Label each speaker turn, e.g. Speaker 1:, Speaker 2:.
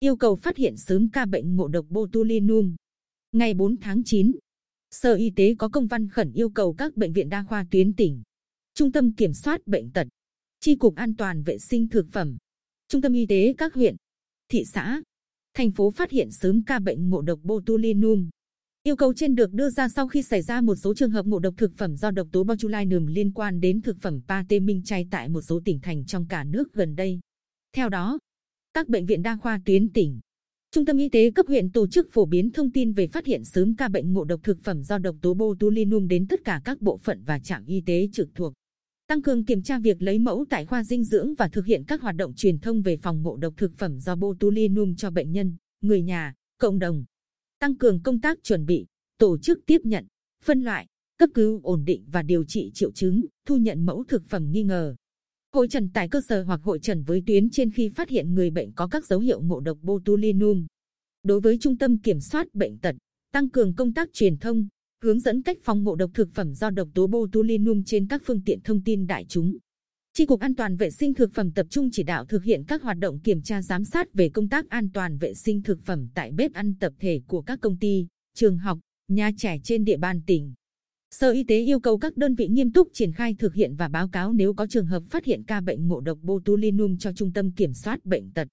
Speaker 1: yêu cầu phát hiện sớm ca bệnh ngộ độc botulinum. Ngày 4 tháng 9, Sở Y tế có công văn khẩn yêu cầu các bệnh viện đa khoa tuyến tỉnh, Trung tâm Kiểm soát Bệnh tật, Chi cục An toàn Vệ sinh Thực phẩm, Trung tâm Y tế các huyện, thị xã, thành phố phát hiện sớm ca bệnh ngộ độc botulinum. Yêu cầu trên được đưa ra sau khi xảy ra một số trường hợp ngộ độc thực phẩm do độc tố botulinum liên quan đến thực phẩm pate minh chay tại một số tỉnh thành trong cả nước gần đây. Theo đó, các bệnh viện đa khoa tuyến tỉnh, Trung tâm Y tế cấp huyện tổ chức phổ biến thông tin về phát hiện sớm ca bệnh ngộ độc thực phẩm do độc tố botulinum đến tất cả các bộ phận và trạm y tế trực thuộc. Tăng cường kiểm tra việc lấy mẫu tại khoa dinh dưỡng và thực hiện các hoạt động truyền thông về phòng ngộ độc thực phẩm do botulinum cho bệnh nhân, người nhà, cộng đồng. Tăng cường công tác chuẩn bị, tổ chức tiếp nhận, phân loại, cấp cứu ổn định và điều trị triệu chứng, thu nhận mẫu thực phẩm nghi ngờ. Hội trần tại cơ sở hoặc hội trần với tuyến trên khi phát hiện người bệnh có các dấu hiệu ngộ độc botulinum. Đối với Trung tâm Kiểm soát Bệnh tật, tăng cường công tác truyền thông, hướng dẫn cách phòng ngộ độc thực phẩm do độc tố botulinum trên các phương tiện thông tin đại chúng. tri cục An toàn vệ sinh thực phẩm tập trung chỉ đạo thực hiện các hoạt động kiểm tra giám sát về công tác an toàn vệ sinh thực phẩm tại bếp ăn tập thể của các công ty, trường học, nhà trẻ trên địa bàn tỉnh. Sở Y tế yêu cầu các đơn vị nghiêm túc triển khai thực hiện và báo cáo nếu có trường hợp phát hiện ca bệnh ngộ độc botulinum cho Trung tâm Kiểm soát Bệnh tật.